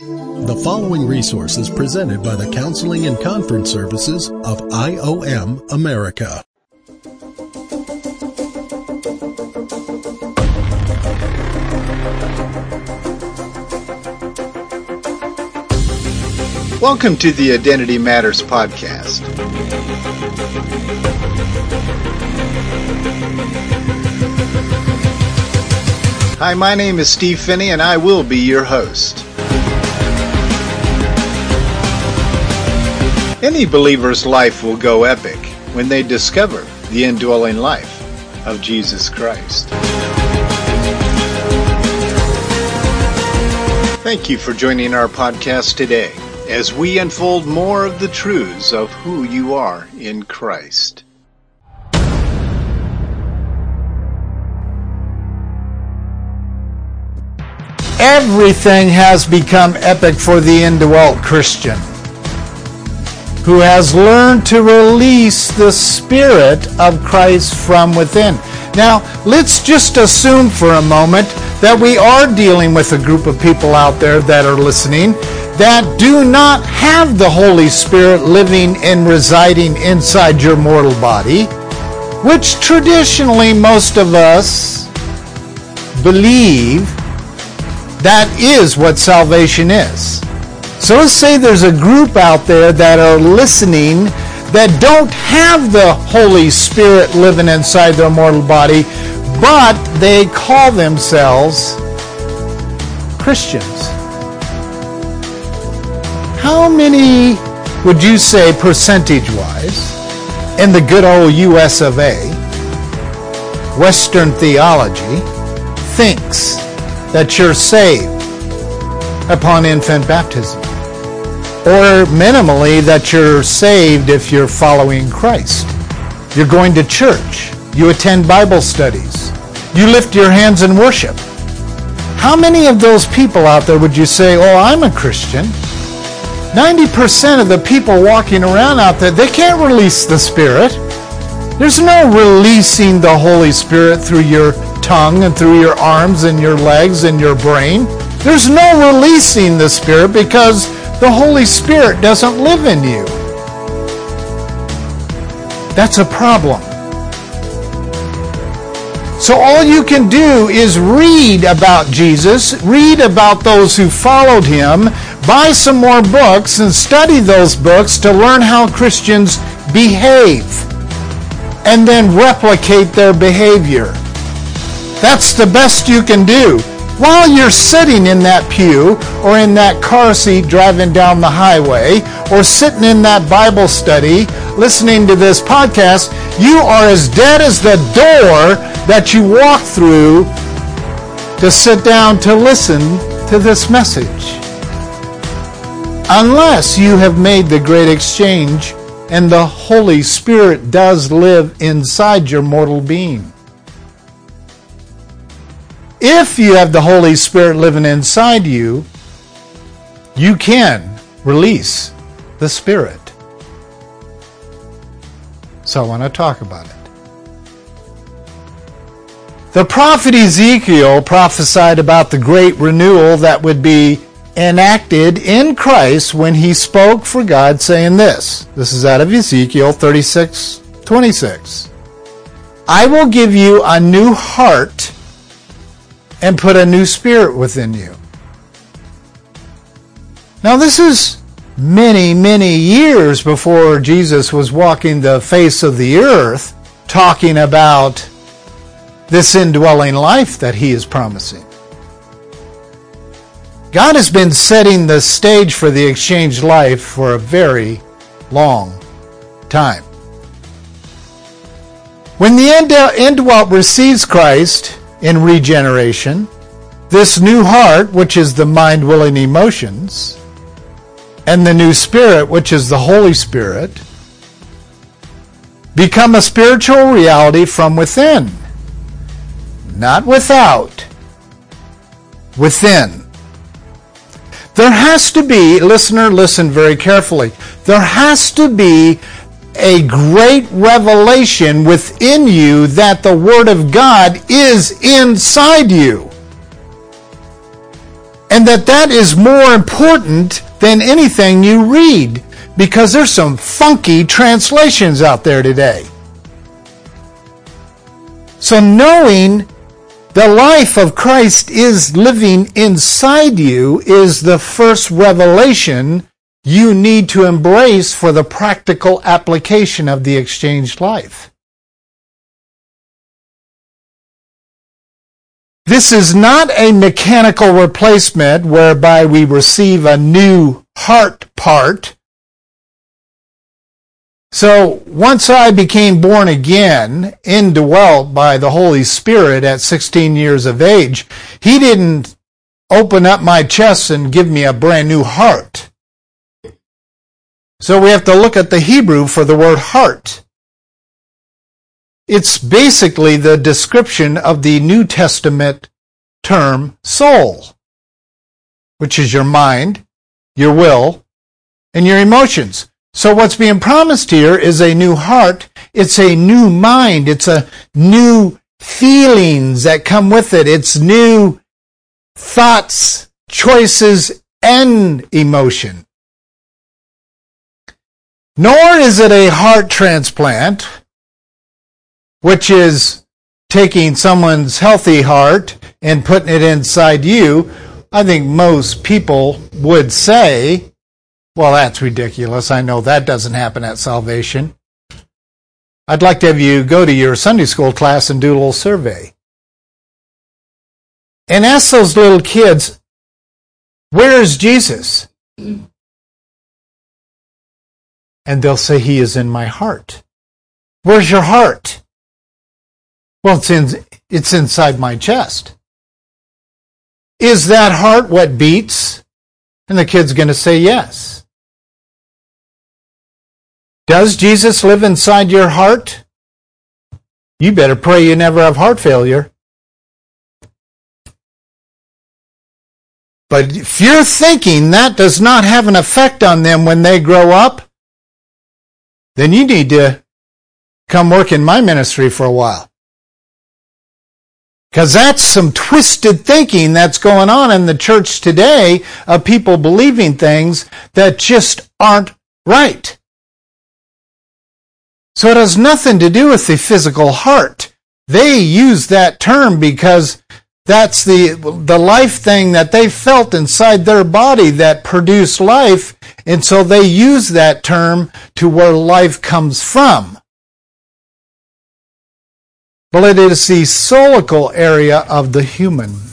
The following resource is presented by the Counseling and Conference Services of IOM America. Welcome to the Identity Matters podcast. Hi, my name is Steve Phinney, and I will be your host. Any believer's life will go epic when they discover the indwelling life of Jesus Christ. Thank you for joining our podcast today as we unfold more of the truths of who you are in Christ. Everything has become epic for the indwelt Christian who has learned to release the Spirit of Christ from within. Now, let's just assume for a moment that we are dealing with a group of people out there that are listening that do not have the Holy Spirit living and residing inside your mortal body, which traditionally most of us believe that is what salvation is. So let's say there's a group out there that are listening that don't have the Holy Spirit living inside their mortal body, but they call themselves Christians. How many would you say, percentage wise, in the good old US of A, Western theology, thinks that you're saved upon infant baptism? Or minimally that you're saved if you're following Christ. You're going to church. You attend Bible studies. You lift your hands in worship. How many of those people out there would you say, oh, I'm a Christian? 90% of the people walking around out there, they can't release the Spirit. There's no releasing the Holy Spirit through your tongue and through your arms and your legs and your brain. There's no releasing the Spirit because the Holy Spirit doesn't live in you. That's a problem. So all you can do is read about Jesus, read about those who followed him, buy some more books and study those books to learn how Christians behave and then replicate their behavior. That's the best you can do while you're sitting in that pew or in that car seat driving down the highway or sitting in that Bible study listening to this podcast, you are as dead as the door that you walk through to sit down to listen to this message. Unless you have made the great exchange and the Holy Spirit does live inside your mortal being. If you have the Holy Spirit living inside you, you can release the Spirit. So I want to talk about it. The prophet Ezekiel prophesied about the great renewal that would be enacted in Christ when he spoke for God, saying this. This is out of Ezekiel 36 26. I will give you a new heart and put a new spirit within you. Now, this is many, many years before Jesus was walking the face of the earth talking about this indwelling life that he is promising. God has been setting the stage for the exchange life for a very long time. When the indwelt receives Christ, in regeneration, this new heart, which is the mind, will, and emotions, and the new spirit, which is the Holy Spirit, become a spiritual reality from within. Not without, within. There has to be, listener, listen very carefully. There has to be a great revelation within you that the Word of God is inside you. And that that is more important than anything you read because there's some funky translations out there today. So knowing the life of Christ is living inside you is the first revelation you need to embrace for the practical application of the exchanged life. This is not a mechanical replacement whereby we receive a new heart part. So once I became born again, indwelt by the Holy Spirit at 16 years of age, He didn't open up my chest and give me a brand new heart. So we have to look at the Hebrew for the word heart. It's basically the description of the New Testament term soul, which is your mind, your will, and your emotions. So what's being promised here is a new heart. It's a new mind. It's a new feelings that come with it. It's new thoughts, choices, and emotion. Nor is it a heart transplant, which is taking someone's healthy heart and putting it inside you. I think most people would say, well, that's ridiculous. I know that doesn't happen at salvation. I'd like to have you go to your Sunday school class and do a little survey. And ask those little kids, where is Jesus? And they'll say, He is in my heart. Where's your heart? Well, it's, in, it's inside my chest. Is that heart what beats? And the kid's going to say yes. Does Jesus live inside your heart? You better pray you never have heart failure. But if you're thinking that does not have an effect on them when they grow up, then you need to come work in my ministry for a while. Because that's some twisted thinking that's going on in the church today of people believing things that just aren't right. So it has nothing to do with the physical heart. They use that term because that's the, the life thing that they felt inside their body that produced life and so they use that term to where life comes from. Well, it is the soulical area of the human.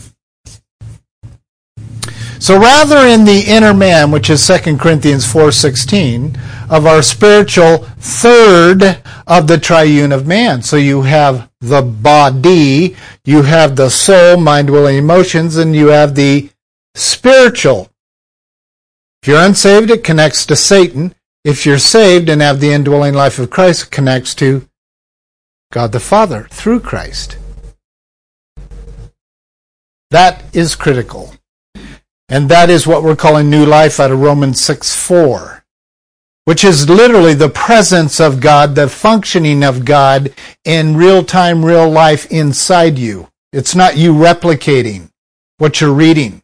So rather in the inner man, which is 2 Corinthians 4.16, of our spiritual third of the triune of man. So you have the body, you have the soul, mind, will, and emotions, and you have the spiritual if you're unsaved, it connects to Satan. If you're saved and have the indwelling life of Christ, it connects to God the Father through Christ. That is critical. And that is what we're calling new life out of Romans 6 4, which is literally the presence of God, the functioning of God in real time, real life inside you. It's not you replicating what you're reading.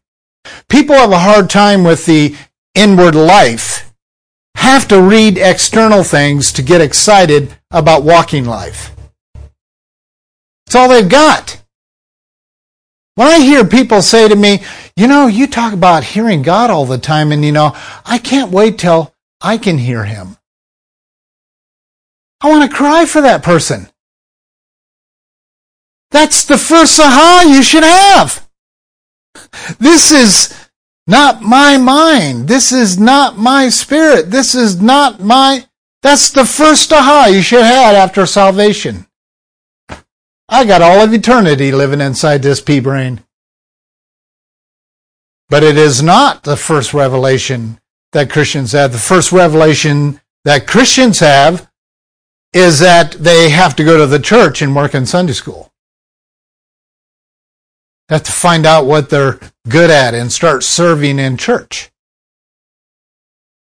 People have a hard time with the inward life have to read external things to get excited about walking life. It's all they've got. When I hear people say to me, you know, you talk about hearing God all the time, and you know, I can't wait till I can hear Him. I want to cry for that person. That's the first aha you should have. This is not my mind. This is not my spirit. This is not my. That's the first aha you should have after salvation. I got all of eternity living inside this pea brain. But it is not the first revelation that Christians have. The first revelation that Christians have is that they have to go to the church and work in Sunday school They have to find out what they're good at and start serving in church.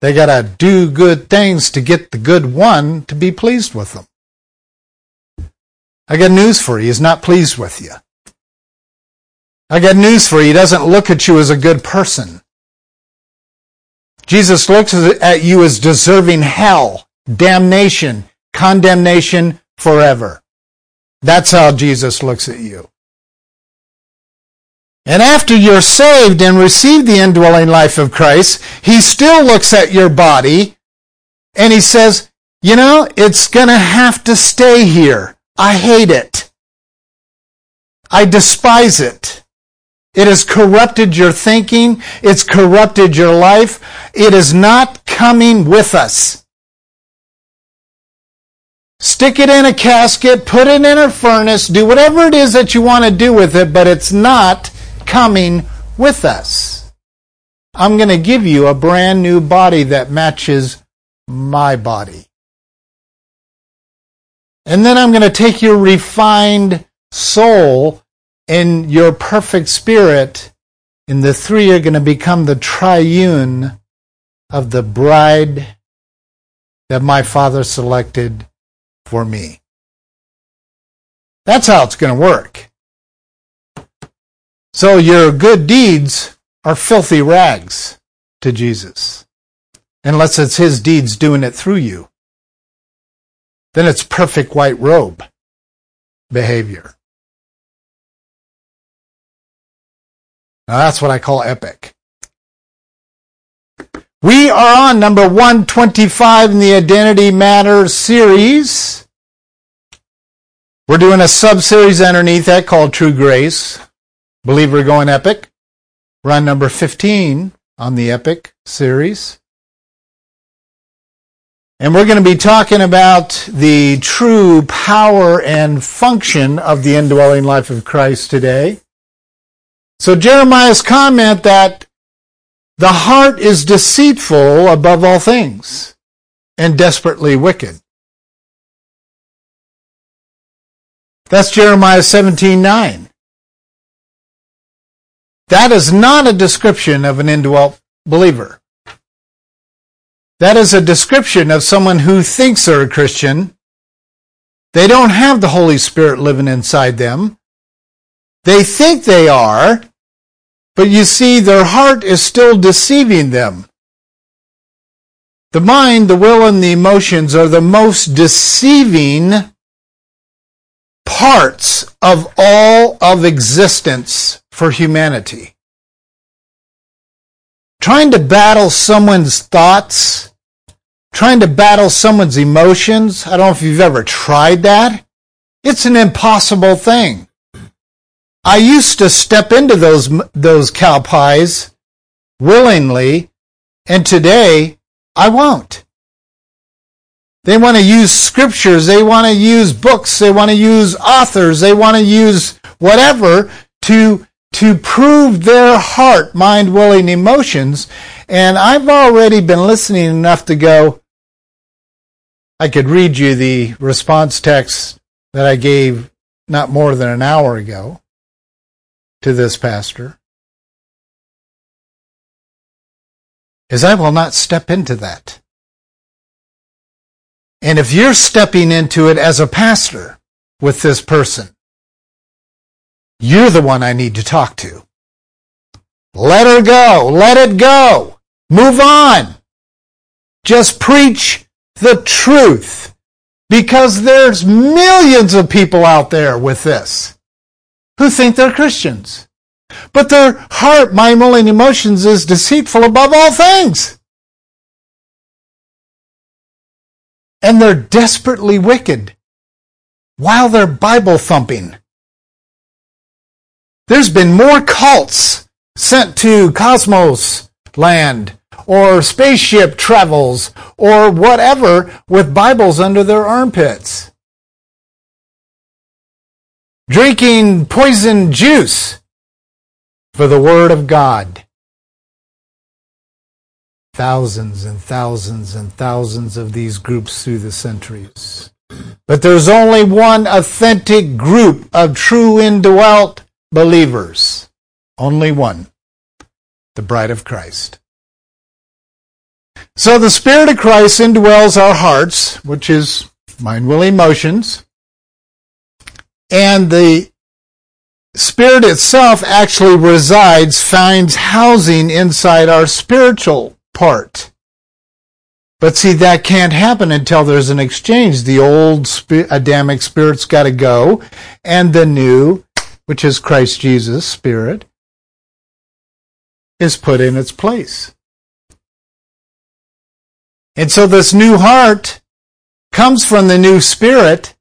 They got to do good things to get the good one to be pleased with them. I got news for you. He's not pleased with you. I got news for you. He doesn't look at you as a good person. Jesus looks at you as deserving hell, damnation, condemnation forever. That's how Jesus looks at you. And after you're saved and receive the indwelling life of Christ, he still looks at your body and he says, you know, it's gonna have to stay here. I hate it. I despise it. It has corrupted your thinking. It's corrupted your life. It is not coming with us. Stick it in a casket, put it in a furnace, do whatever it is that you want to do with it, but it's not coming with us. I'm going to give you a brand new body that matches my body. And then I'm going to take your refined soul and your perfect spirit, and the three are going to become the triune of the bride that my Father selected for me. That's how it's going to work. So your good deeds are filthy rags to Jesus. Unless it's his deeds doing it through you. Then it's perfect white robe behavior. Now that's what I call epic. We are on number 125 in the Identity Matters series. We're doing a sub-series underneath that called True Grace. Believe we're going epic. We're on number 15 on the epic series. And we're going to be talking about the true power and function of the indwelling life of Christ today. So Jeremiah's comment that the heart is deceitful above all things and desperately wicked. That's Jeremiah 17:9. That is not a description of an indwelt believer. That is a description of someone who thinks they're a Christian. They don't have the Holy Spirit living inside them. They think they are, but you see, their heart is still deceiving them. The mind, the will, and the emotions are the most deceiving parts of all of existence for humanity. Trying to battle someone's thoughts trying to battle someone's emotions. I don't know if you've ever tried that. It's an impossible thing. I used to step into those, those cow pies willingly, and today I won't. They want to use scriptures, they want to use books, they want to use authors, they want to use whatever to, to prove their heart, mind, willing emotions. And I've already been listening enough to go, I could read you the response text that I gave not more than an hour ago to this pastor. Is I will not step into that. And if you're stepping into it as a pastor with this person, you're the one I need to talk to. Let her go. Let it go. Move on. Just preach the truth because there's millions of people out there with this who think they're Christians. But their heart, mind, will, and emotions is deceitful above all things. And they're desperately wicked while they're Bible thumping. There's been more cults sent to Cosmos land or spaceship travels or whatever with Bibles under their armpits. Drinking poison juice for the Word of God. Thousands and thousands and thousands of these groups through the centuries. But there's only one authentic group of true indwelt believers. Only one. The bride of Christ. So the Spirit of Christ indwells our hearts, which is mind, will, emotions. And the Spirit itself actually resides, finds housing inside our spiritual part. But see, that can't happen until there's an exchange. The old Adamic spirit's got to go, and the new, which is Christ Jesus' spirit, is put in its place. And so this new heart comes from the new spirit.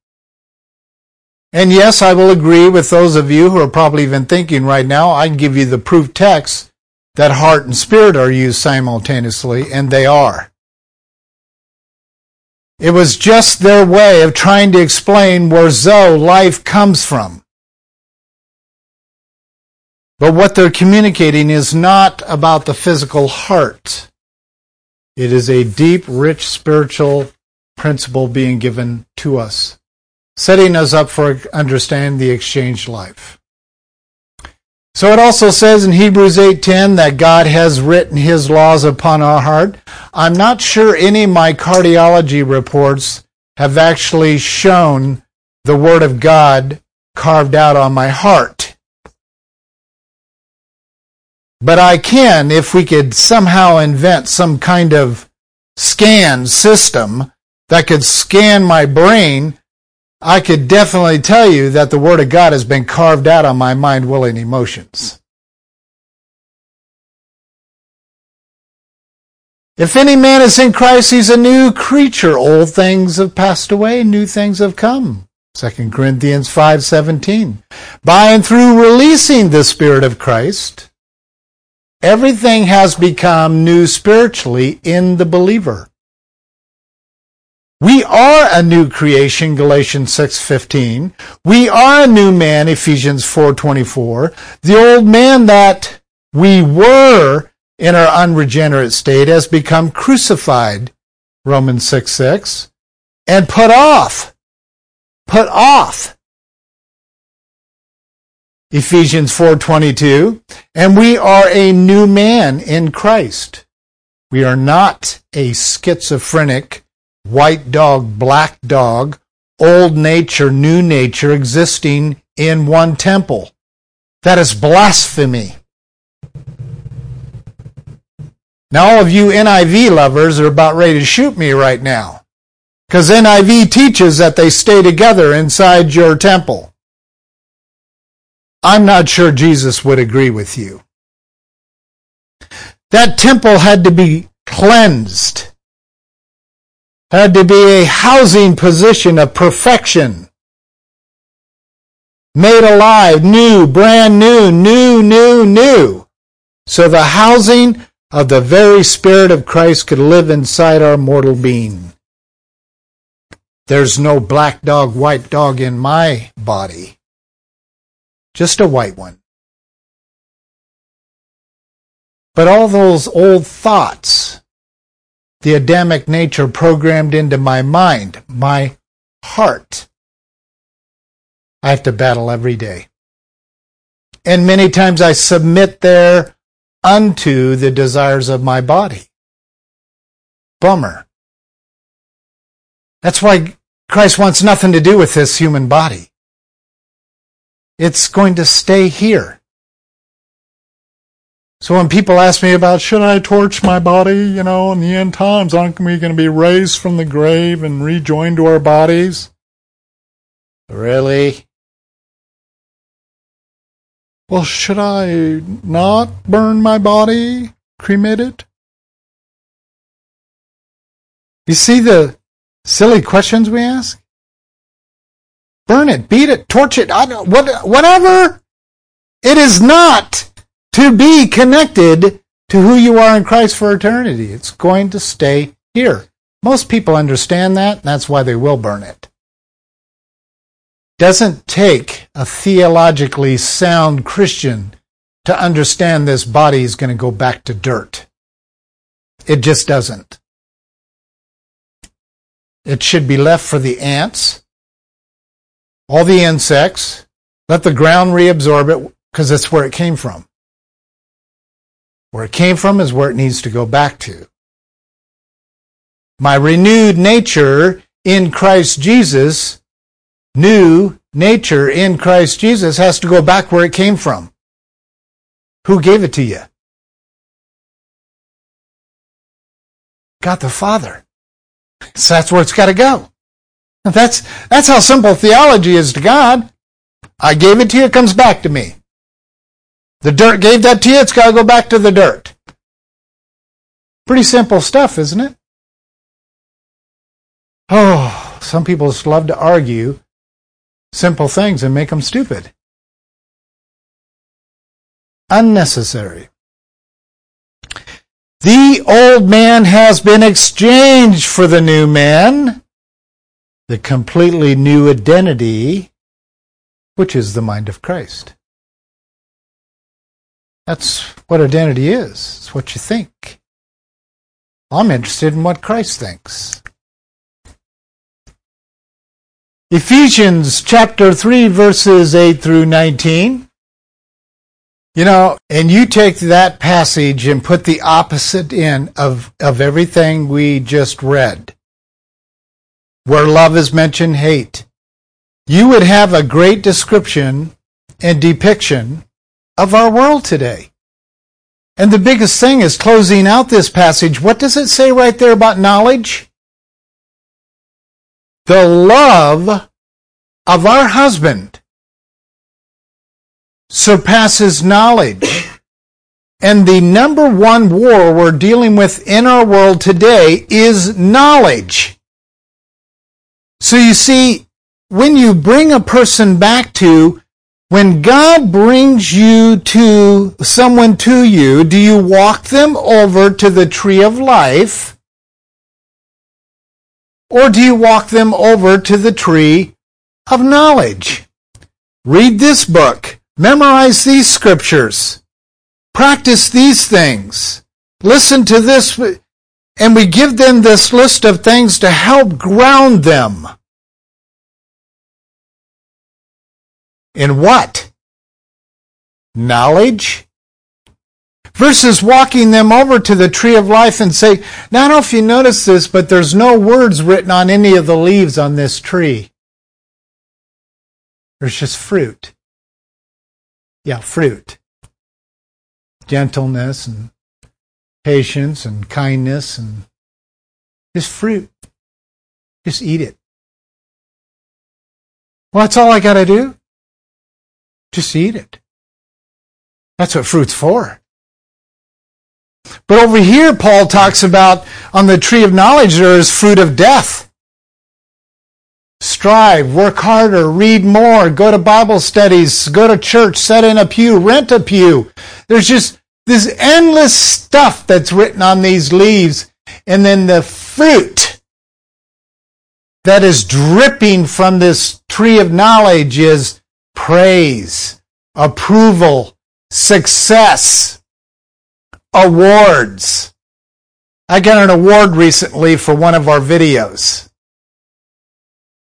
And yes, I will agree with those of you who are probably even thinking right now, I can give you the proof text that heart and spirit are used simultaneously, and they are. It was just their way of trying to explain where Zoe life comes from. But what they're communicating is not about the physical heart. It is a deep, rich spiritual principle being given to us, setting us up for understanding the exchange life. So it also says in Hebrews 8:10 that God has written his laws upon our heart. I'm not sure any of my cardiology reports have actually shown the word of God carved out on my heart. But I can if we could somehow invent some kind of scan system that could scan my brain I could definitely tell you that the Word of God has been carved out on my mind, will, and emotions. If any man is in Christ, he's a new creature. Old things have passed away, new things have come. 2 Corinthians 5:17. By and through releasing the spirit of Christ, everything has become new spiritually in the believer. We are a new creation, Galatians 6:15. We are a new man, Ephesians 4:24. The old man that we were in our unregenerate state has become crucified, Romans 6 6, and put off. Put off. Ephesians 4:22 and we are a new man in Christ. We are not a schizophrenic white dog, black dog, old nature, new nature existing in one temple. That is blasphemy. Now, all of you NIV lovers are about ready to shoot me right now. Because NIV teaches that they stay together inside your temple. I'm not sure Jesus would agree with you. That temple had to be cleansed had to be a housing position of perfection. Made alive, new, brand new, new, new, new. So the housing of the very Spirit of Christ could live inside our mortal being. There's no black dog, white dog in my body. Just a white one. But all those old thoughts, the Adamic nature programmed into my mind, my heart. I have to battle every day. And many times I submit there unto the desires of my body. Bummer. That's why Christ wants nothing to do with this human body. It's going to stay here. So when people ask me about should I torch my body, you know, in the end times, aren't we going to be raised from the grave and rejoined to our bodies? Really? Well, should I not burn my body, cremate it? You see the silly questions we ask? Burn it, beat it, torch it, I don't, what, whatever. It is not to be connected to who you are in Christ for eternity. It's going to stay here. Most people understand that, and that's why they will burn it. Doesn't take a theologically sound Christian to understand this body is going to go back to dirt. It just doesn't. It should be left for the ants, all the insects, let the ground reabsorb it because that's where it came from. Where it came from is where it needs to go back to. My renewed nature in Christ Jesus, new nature in Christ Jesus has to go back where it came from. Who gave it to you? God the Father. So that's where it's got to go. That's, that's how simple theology is to God. I gave it to you, it comes back to me. The dirt gave that to you, it's got to go back to the dirt. Pretty simple stuff, isn't it? Oh, some people just love to argue simple things and make them stupid. Unnecessary. The old man has been exchanged for the new man, the completely new identity, which is the mind of Christ. That's what identity is. It's what you think. I'm interested in what Christ thinks. Ephesians chapter 3 verses 8 through 19. You know, and you take that passage and put the opposite in of, of everything we just read. Where love is mentioned, hate. You would have a great description and depiction of our world today. And the biggest thing is closing out this passage. What does it say right there about knowledge? The love of our husband surpasses knowledge. And the number one war we're dealing with in our world today is knowledge. So you see, when you bring a person back to, when God brings you to someone to you, do you walk them over to the tree of life? Or do you walk them over to the tree of knowledge? Read this book. Memorize these scriptures. Practice these things. Listen to this. And we give them this list of things to help ground them. In what? Knowledge? Versus walking them over to the tree of life and say, now I don't know if you notice this, but there's no words written on any of the leaves on this tree. There's just fruit yeah, fruit. Gentleness and patience and kindness and just fruit. Just eat it. Well, that's all I got to do. Just eat it. That's what fruit's for. But over here, Paul talks about on the tree of knowledge, there is fruit of death strive, work harder, read more, go to Bible studies, go to church, set in a pew, rent a pew. There's just this endless stuff that's written on these leaves. And then the fruit that is dripping from this tree of knowledge is praise, approval, success, awards. I got an award recently for one of our videos.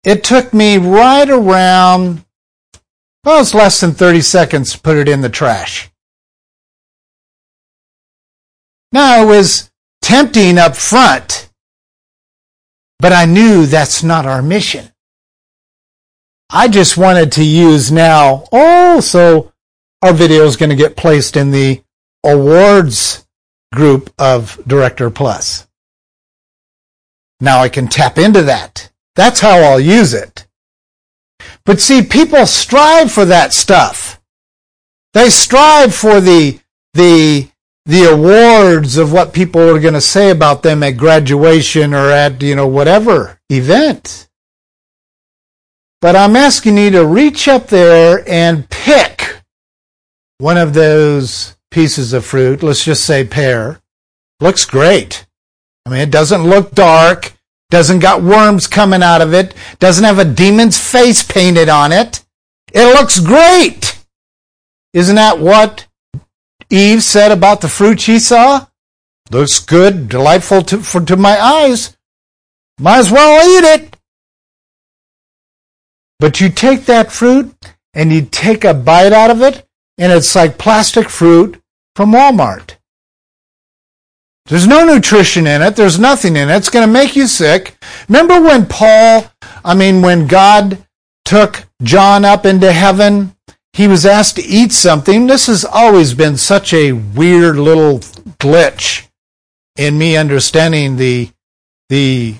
It took me right around, well, it's less than 30 seconds to put it in the trash. Now, it was tempting up front, but I knew that's not our mission. I just wanted to use now, oh, so our video is going to get placed in the awards group of Director Plus. Now I can tap into that. That's how I'll use it. But see, people strive for that stuff. They strive for the, the, the awards of what people are going to say about them at graduation or at, you know, whatever event. But I'm asking you to reach up there and pick one of those pieces of fruit. Let's just say pear. Looks great. I mean, it doesn't look dark. Doesn't got worms coming out of it. Doesn't have a demon's face painted on it. It looks great. Isn't that what Eve said about the fruit she saw? Looks good, delightful to, for, to my eyes. Might as well eat it. But you take that fruit and you take a bite out of it, and it's like plastic fruit from Walmart. There's no nutrition in it. There's nothing in it. It's going to make you sick. Remember when Paul, I mean, when God took John up into heaven. He was asked to eat something. This has always been such a weird little glitch in me understanding the, the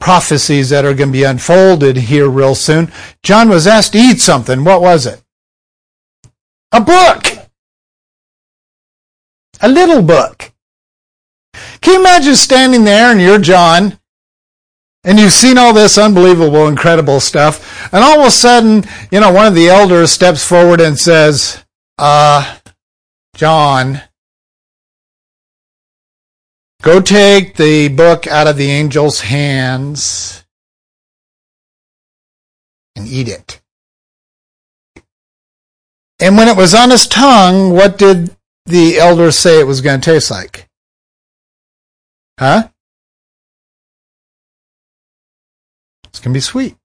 prophecies that are going to be unfolded here real soon. John was asked to eat something. What was it? A book. A little book. Can you imagine standing there and you're John and you've seen all this unbelievable, incredible stuff, and all of a sudden, you know, one of the elders steps forward and says, uh, John, go take the book out of the angel's hands and eat it. And when it was on his tongue, what did the elders say it was going to taste like? Huh? It's going to be sweet.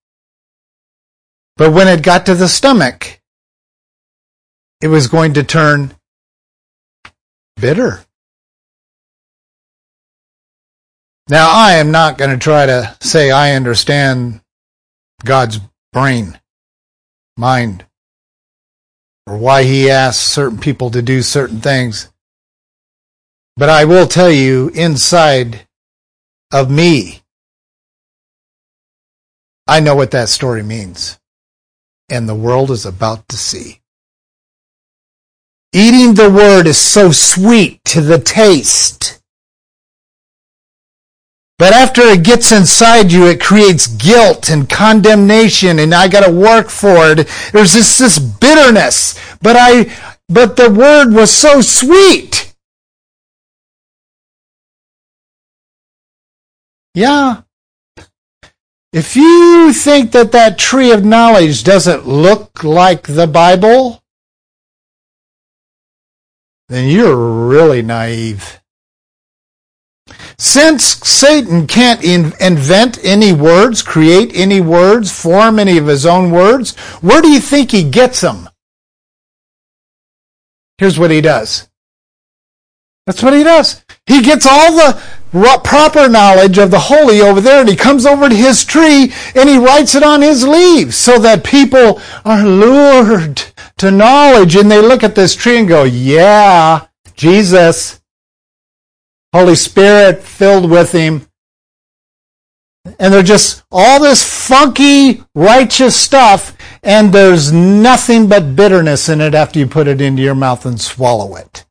But when it got to the stomach, it was going to turn bitter. Now, I am not going to try to say I understand God's brain, mind, or why he asks certain people to do certain things. But I will tell you inside of me, I know what that story means. And the world is about to see. Eating the word is so sweet to the taste. But after it gets inside you, it creates guilt and condemnation, and I gotta work for it. There's this, this bitterness. But I, but the word was so sweet. Yeah, if you think that that tree of knowledge doesn't look like the Bible, then you're really naive. Since Satan can't in- invent any words, create any words, form any of his own words, where do you think he gets them? Here's what he does. That's what he does. He gets all the proper knowledge of the holy over there and he comes over to his tree and he writes it on his leaves so that people are lured to knowledge and they look at this tree and go, yeah, Jesus, Holy Spirit filled with him. And they're just all this funky, righteous stuff, and there's nothing but bitterness in it after you put it into your mouth and swallow it.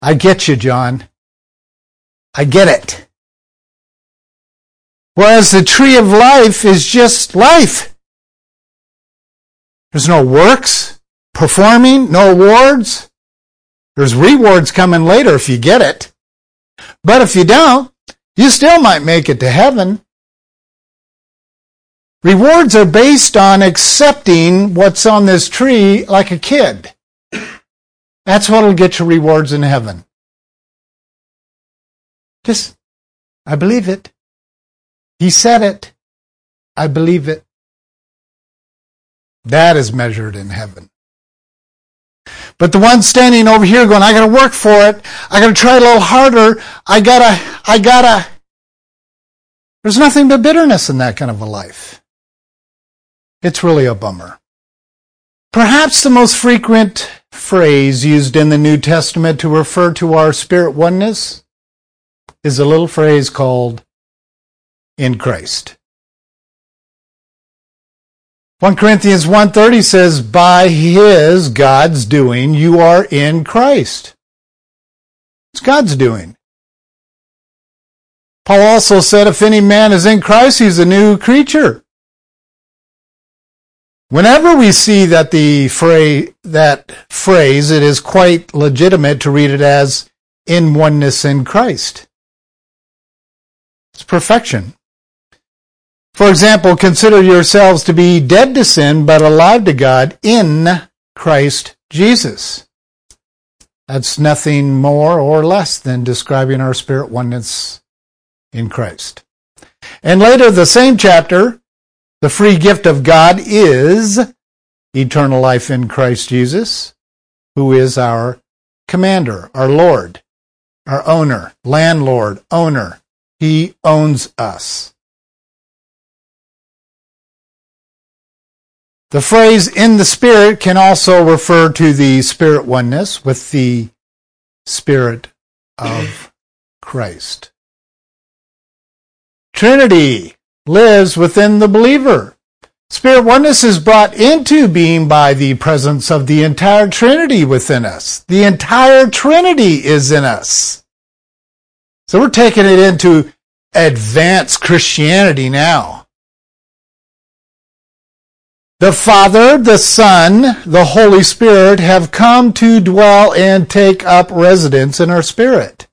I get you, John. I get it. Whereas the tree of life is just life. There's no works, performing, no awards. There's rewards coming later if you get it. But if you don't, you still might make it to heaven. Rewards are based on accepting what's on this tree like a kid. That's what'll get you rewards in heaven. Just, I believe it. He said it. I believe it. That is measured in heaven. But the one standing over here going, I gotta work for it. I gotta try a little harder. I gotta, I gotta. There's nothing but bitterness in that kind of a life. It's really a bummer. Perhaps the most frequent phrase used in the New Testament to refer to our spirit oneness is a little phrase called in Christ. 1 Corinthians 1:30 says by his God's doing you are in Christ. It's God's doing. Paul also said if any man is in Christ he's a new creature. Whenever we see that the phrase, that phrase, it is quite legitimate to read it as in oneness in Christ. It's perfection. For example, consider yourselves to be dead to sin, but alive to God in Christ Jesus. That's nothing more or less than describing our spirit oneness in Christ. And later, the same chapter, the free gift of God is eternal life in Christ Jesus, who is our commander, our Lord, our owner, landlord, owner. He owns us. The phrase in the Spirit can also refer to the Spirit oneness with the Spirit of Christ. Trinity lives within the believer. Spirit oneness is brought into being by the presence of the entire Trinity within us. The entire Trinity is in us. So we're taking it into advanced Christianity now. The Father, the Son, the Holy Spirit have come to dwell and take up residence in our spirit.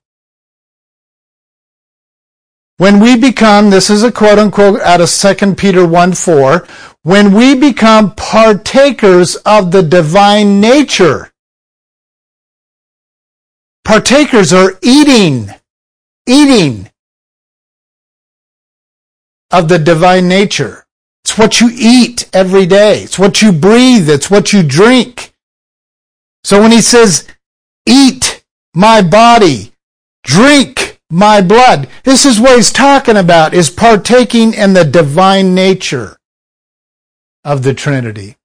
When we become, this is a quote unquote out of 2 Peter 1 4, when we become partakers of the divine nature. Partakers are eating, eating of the divine nature. It's what you eat every day. It's what you breathe. It's what you drink. So when he says, eat my body, drink my blood, this is what he's talking about, is partaking in the divine nature of the Trinity.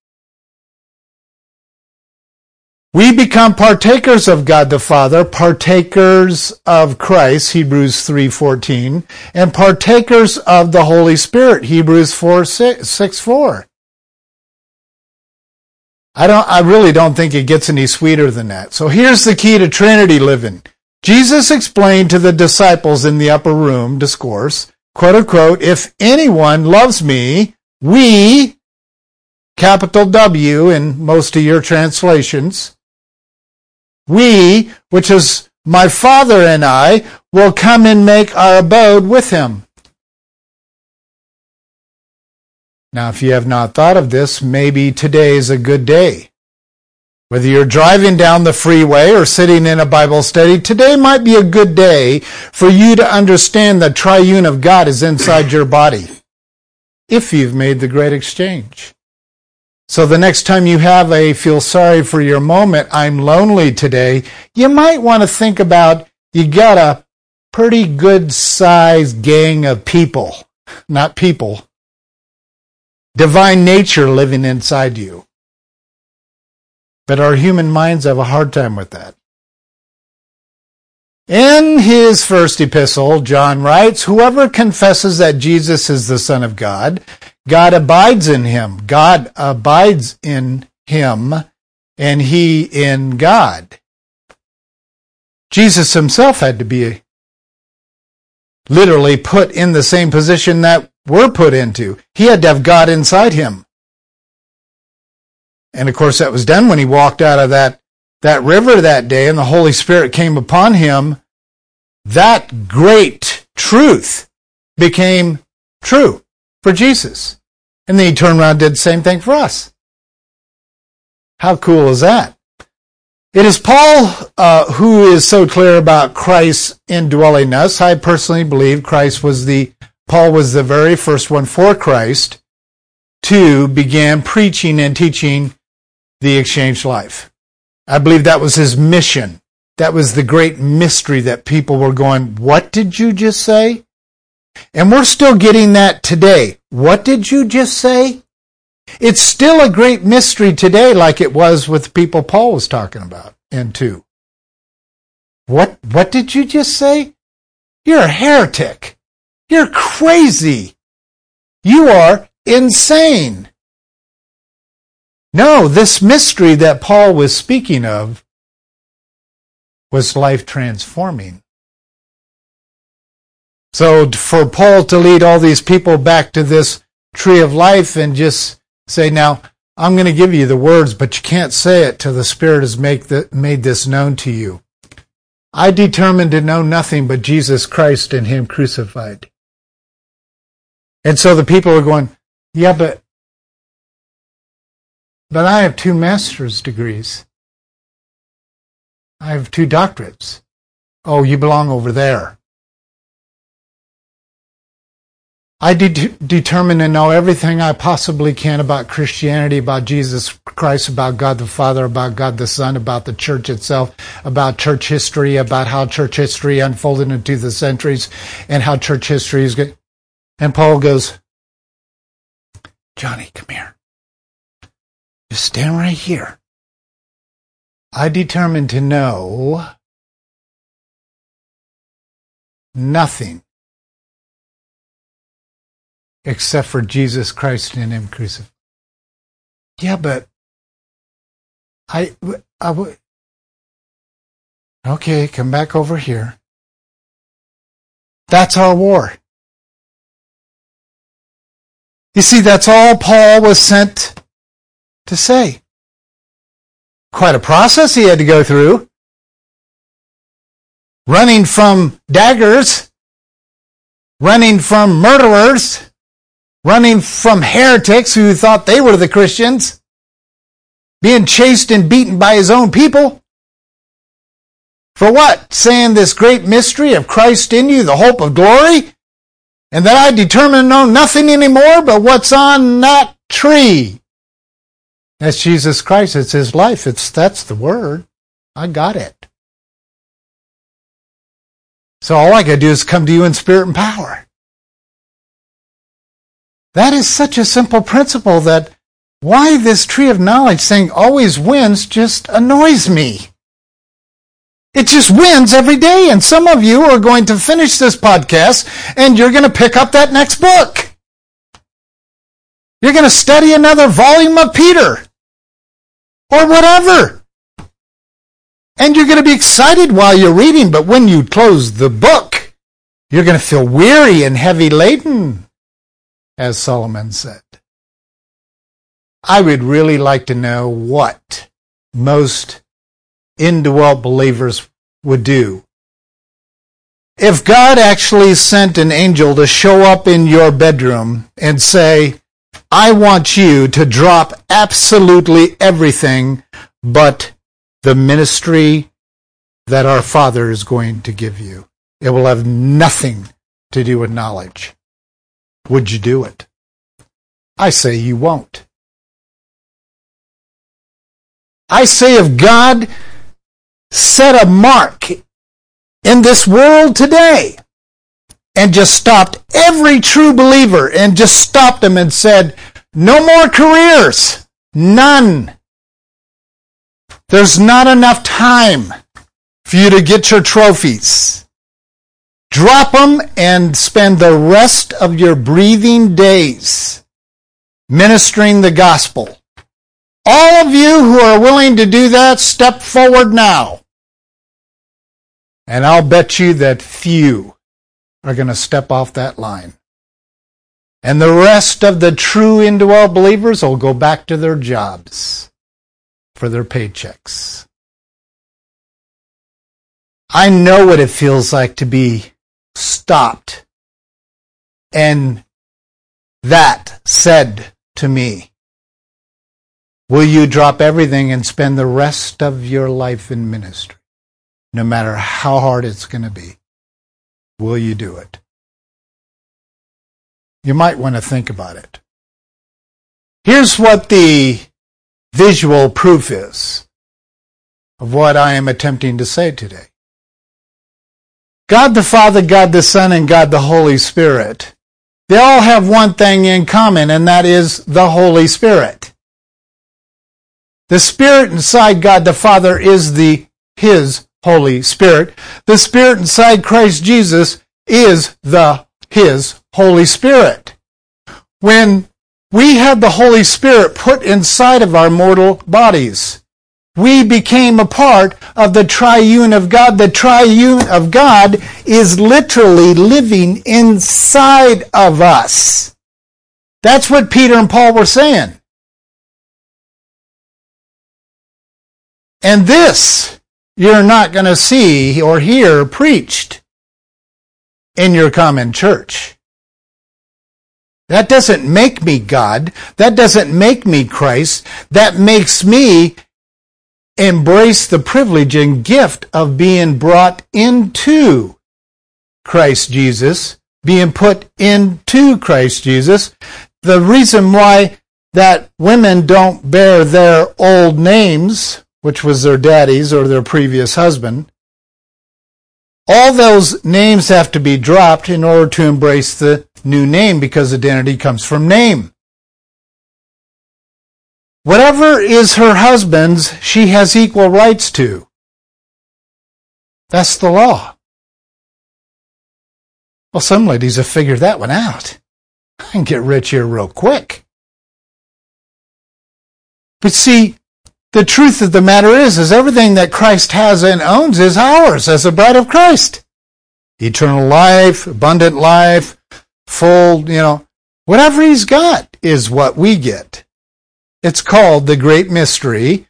We become partakers of God the Father, partakers of Christ, Hebrews 3:14, and partakers of the Holy Spirit, Hebrews 4 6, 6 4. I don't I really don't think it gets any sweeter than that. So here's the key to Trinity living. Jesus explained to the disciples in the upper room discourse, quote unquote, if anyone loves me, we capital W in most of your translations we, which is my Father and I, will come and make our abode with him. Now, if you have not thought of this, maybe today is a good day. Whether you're driving down the freeway or sitting in a Bible study, today might be a good day for you to understand the triune of God is inside your body. If you've made the great exchange. So the next time you have a feel sorry for your moment, I'm lonely today, you might want to think about you got a pretty good sized gang of people, not people, divine nature living inside you. But our human minds have a hard time with that. In his first epistle, John writes, Whoever confesses that Jesus is the Son of God God abides in him. God abides in him and he in God. Jesus himself had to be literally put in the same position that we're put into. He had to have God inside him. And of course that was done when he walked out of that, that river that day and the Holy Spirit came upon him. That great truth became true for Jesus. And then he turned around and did the same thing for us. How cool is that? It is Paul uh, who is so clear about Christ indwelling us. I personally believe Christ was the, Paul was the very first one for Christ to begin preaching and teaching the exchange life. I believe that was his mission. That was the great mystery that people were going, what did you just say? And we're still getting that today. What did you just say? It's still a great mystery today, like it was with people Paul was talking about and two. What, what did you just say? You're a heretic. You're crazy. You are insane. No, this mystery that Paul was speaking of was life transforming. So for Paul to lead all these people back to this tree of life and just say, now, I'm going to give you the words, but you can't say it till the Spirit has make the, made this known to you. I determined to know nothing but Jesus Christ and Him crucified. And so the people are going, yeah, but, but I have two master's degrees. I have two doctorates. Oh, you belong over there. I de- determine to know everything I possibly can about Christianity, about Jesus Christ, about God the Father, about God the Son, about the church itself, about church history, about how church history unfolded into the centuries, and how church history is good. And Paul goes, Johnny, come here. Just stand right here. I determined to know nothing except for Jesus Christ and Him crucified. Yeah, but I, I would. Okay, come back over here. That's our war. You see, that's all Paul was sent to say. Quite a process he had to go through. Running from daggers, running from murderers, running from heretics who thought they were the Christians, being chased and beaten by his own people. For what? Saying this great mystery of Christ in you, the hope of glory? And that I determine to know nothing anymore but what's on that tree. That's Jesus Christ. It's his life. It's, that's the word. I got it. So all I gotta do is come to you in spirit and power. That is such a simple principle that why this tree of knowledge thing always wins just annoys me. It just wins every day. And some of you are going to finish this podcast and you're going to pick up that next book. You're going to study another volume of Peter or whatever. And you're going to be excited while you're reading, but when you close the book, you're going to feel weary and heavy laden as Solomon said. I would really like to know what most indwelt believers would do. If God actually sent an angel to show up in your bedroom and say, I want you to drop absolutely everything but the ministry that our Father is going to give you. It will have nothing to do with knowledge. Would you do it? I say you won't. I say if God set a mark in this world today and just stopped every true believer and just stopped them and said, no more careers. None. There's not enough time for you to get your trophies. Drop them and spend the rest of your breathing days ministering the gospel. All of you who are willing to do that, step forward now. And I'll bet you that few are going to step off that line. And the rest of the true indwell believers will go back to their jobs for their paychecks. I know what it feels like to be stopped. And that said to me, Will you drop everything and spend the rest of your life in ministry? No matter how hard it's going to be. Will you do it? You might want to think about it. Here's what the visual proof is of what I am attempting to say today. God the Father, God the Son, and God the Holy Spirit, they all have one thing in common, and that is the Holy Spirit. The Spirit inside God the Father is the His Holy Spirit. The Spirit inside Christ Jesus is the His Holy Spirit. When we had the Holy Spirit put inside of our mortal bodies, we became a part of the triune of God. The triune of God is literally living inside of us. That's what Peter and Paul were saying. And this you're not going to see or hear preached in your common church. That doesn't make me God. That doesn't make me Christ. That makes me embrace the privilege and gift of being brought into Christ Jesus, being put into Christ Jesus. The reason why that women don't bear their old names, which was their daddy's or their previous husband, all those names have to be dropped in order to embrace the new name because identity comes from name. Whatever is her husband's, she has equal rights to. That's the law. Well, some ladies have figured that one out. I can get rich here real quick. But see, the truth of the matter is, is everything that Christ has and owns is ours as a bride of Christ. Eternal life, abundant life, full, you know, whatever he's got is what we get. It's called the great mystery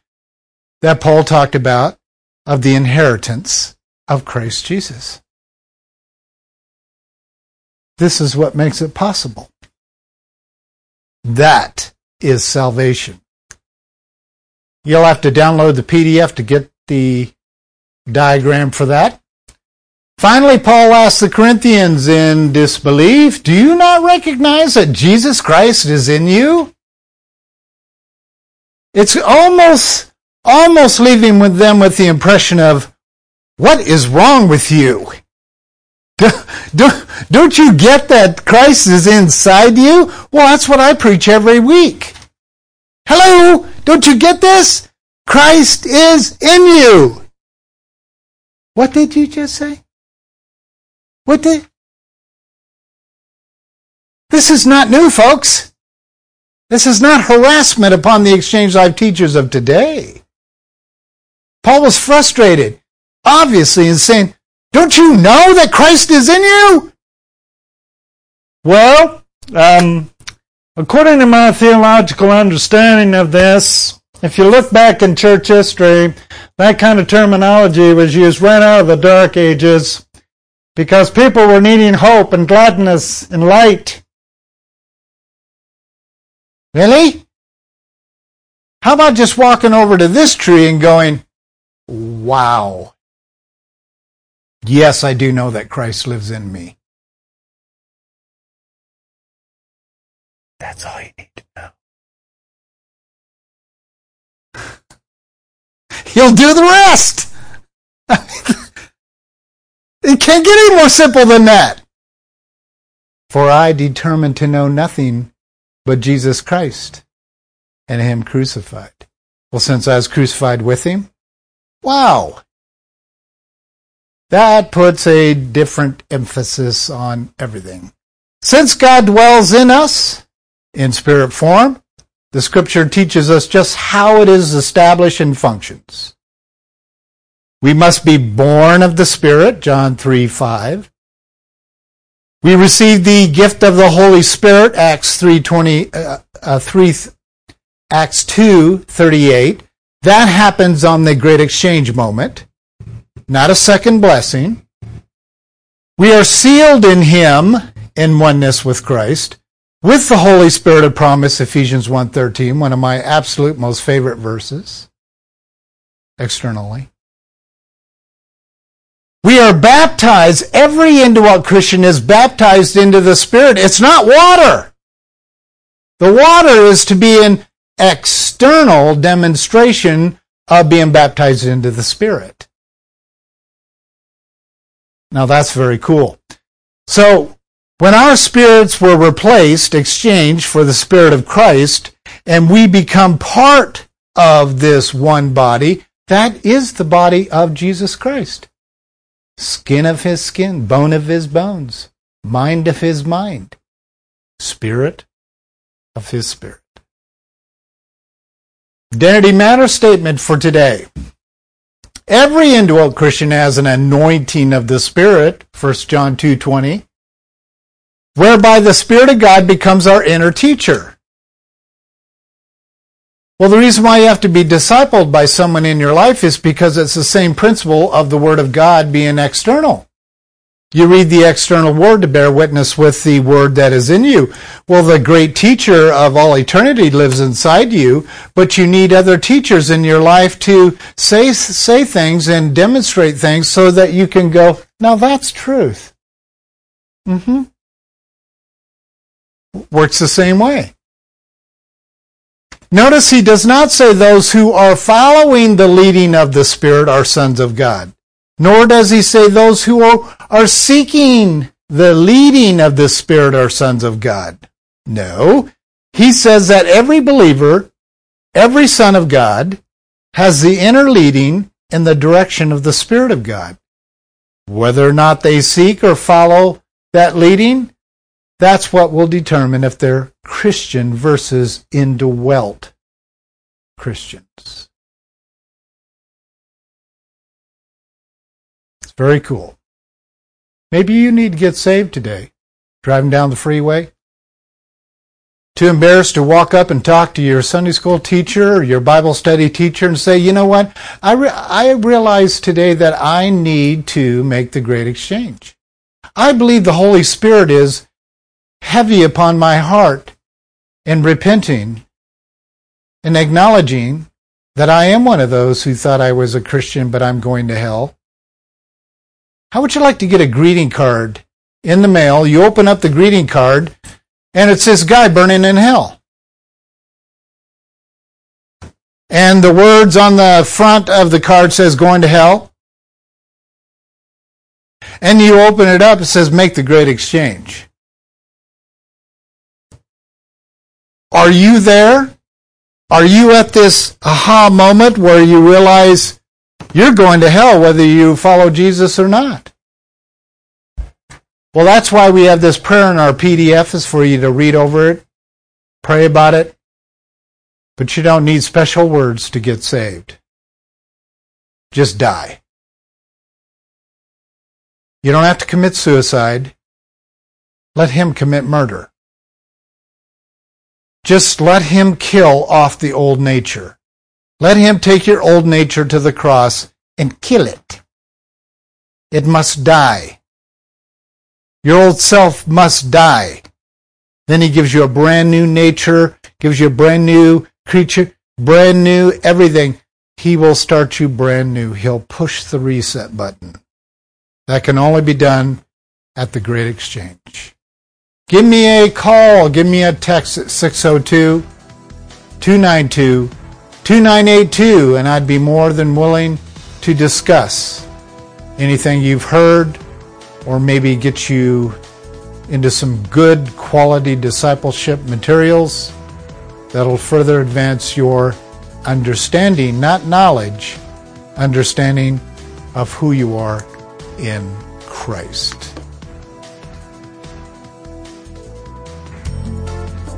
that Paul talked about of the inheritance of Christ Jesus. This is what makes it possible. That is salvation. You'll have to download the PDF to get the diagram for that. Finally, Paul asks the Corinthians in disbelief, Do you not recognize that Jesus Christ is in you? It's almost, almost leaving with them with the impression of, What is wrong with you? Don't, don't you get that Christ is inside you? Well, that's what I preach every week. Hello? Don't you get this? Christ is in you. What did you just say? What did? This is not new, folks. This is not harassment upon the exchange life teachers of today. Paul was frustrated, obviously, in saying, Don't you know that Christ is in you? Well, um, according to my theological understanding of this, if you look back in church history, that kind of terminology was used right out of the Dark Ages because people were needing hope and gladness and light. Really? How about just walking over to this tree and going, wow. Yes, I do know that Christ lives in me. That's all you need to know. He'll do the rest. it can't get any more simple than that. For I determined to know nothing but Jesus Christ and Him crucified. Well, since I was crucified with Him, wow. That puts a different emphasis on everything. Since God dwells in us in spirit form, the scripture teaches us just how it is established and functions. We must be born of the Spirit, John 3 5. We receive the gift of the Holy Spirit, Acts 3, 20, uh, uh, 3 Acts 2 38. That happens on the great exchange moment, not a second blessing. We are sealed in Him in oneness with Christ with the Holy Spirit of promise, Ephesians 1.13, one of my absolute most favorite verses, externally. We are baptized, every indwelt Christian is baptized into the Spirit. It's not water. The water is to be an external demonstration of being baptized into the Spirit. Now that's very cool. So when our spirits were replaced, exchanged for the Spirit of Christ, and we become part of this one body, that is the body of Jesus Christ. Skin of his skin, bone of his bones, mind of his mind, spirit of his spirit. Identity matter statement for today. Every indwelt Christian has an anointing of the Spirit, 1 John 2.20 whereby the Spirit of God becomes our inner teacher. Well, the reason why you have to be discipled by someone in your life is because it's the same principle of the Word of God being external. You read the external word to bear witness with the word that is in you. Well, the great teacher of all eternity lives inside you, but you need other teachers in your life to say, say things and demonstrate things so that you can go, now that's truth. Mm-hmm works the same way. Notice he does not say those who are following the leading of the Spirit are sons of God, nor does he say those who are, seeking the leading of the Spirit are sons of God. No, he says that every believer Every son of God has the inner leading in the direction of the Spirit of God. Whether or not they seek or follow that leading, that's what will determine if they're Christian versus indwelt Christians. It's very cool. Maybe you need to get saved today. Driving down the freeway, too embarrassed to walk up and talk to your Sunday school teacher or your Bible study teacher and say, you know what, I, re- I realize today that I need to make the great exchange. I believe the Holy Spirit is heavy upon my heart in repenting and acknowledging that I am one of those who thought I was a Christian, but I'm going to hell. How would you like to get a greeting card in the mail? You open up the greeting card and it's this guy burning in hell. And the words on the front of the card says going to hell. And you open it up, it says make the great exchange. Are you there? Are you at this aha moment where you realize you're going to hell whether you follow Jesus or not? Well, that's why we have this prayer in our PDF is for you to read over it, pray about it, but you don't need special words to get saved. Just die. You don't have to commit suicide. Let him commit murder. Just let him kill off the old nature. Let him take your old nature to the cross and kill it. It must die. Your old self must die. Then he gives you a brand new nature, gives you a brand new creature, brand new everything. He will start you brand new. He'll push the reset button. That can only be done at the Great Exchange. Give me a call. Give me a text at 602 292 2982, and I'd be more than willing to discuss anything you've heard or maybe get you into some good quality discipleship materials that'll further advance your understanding, not knowledge, understanding of who you are in Christ.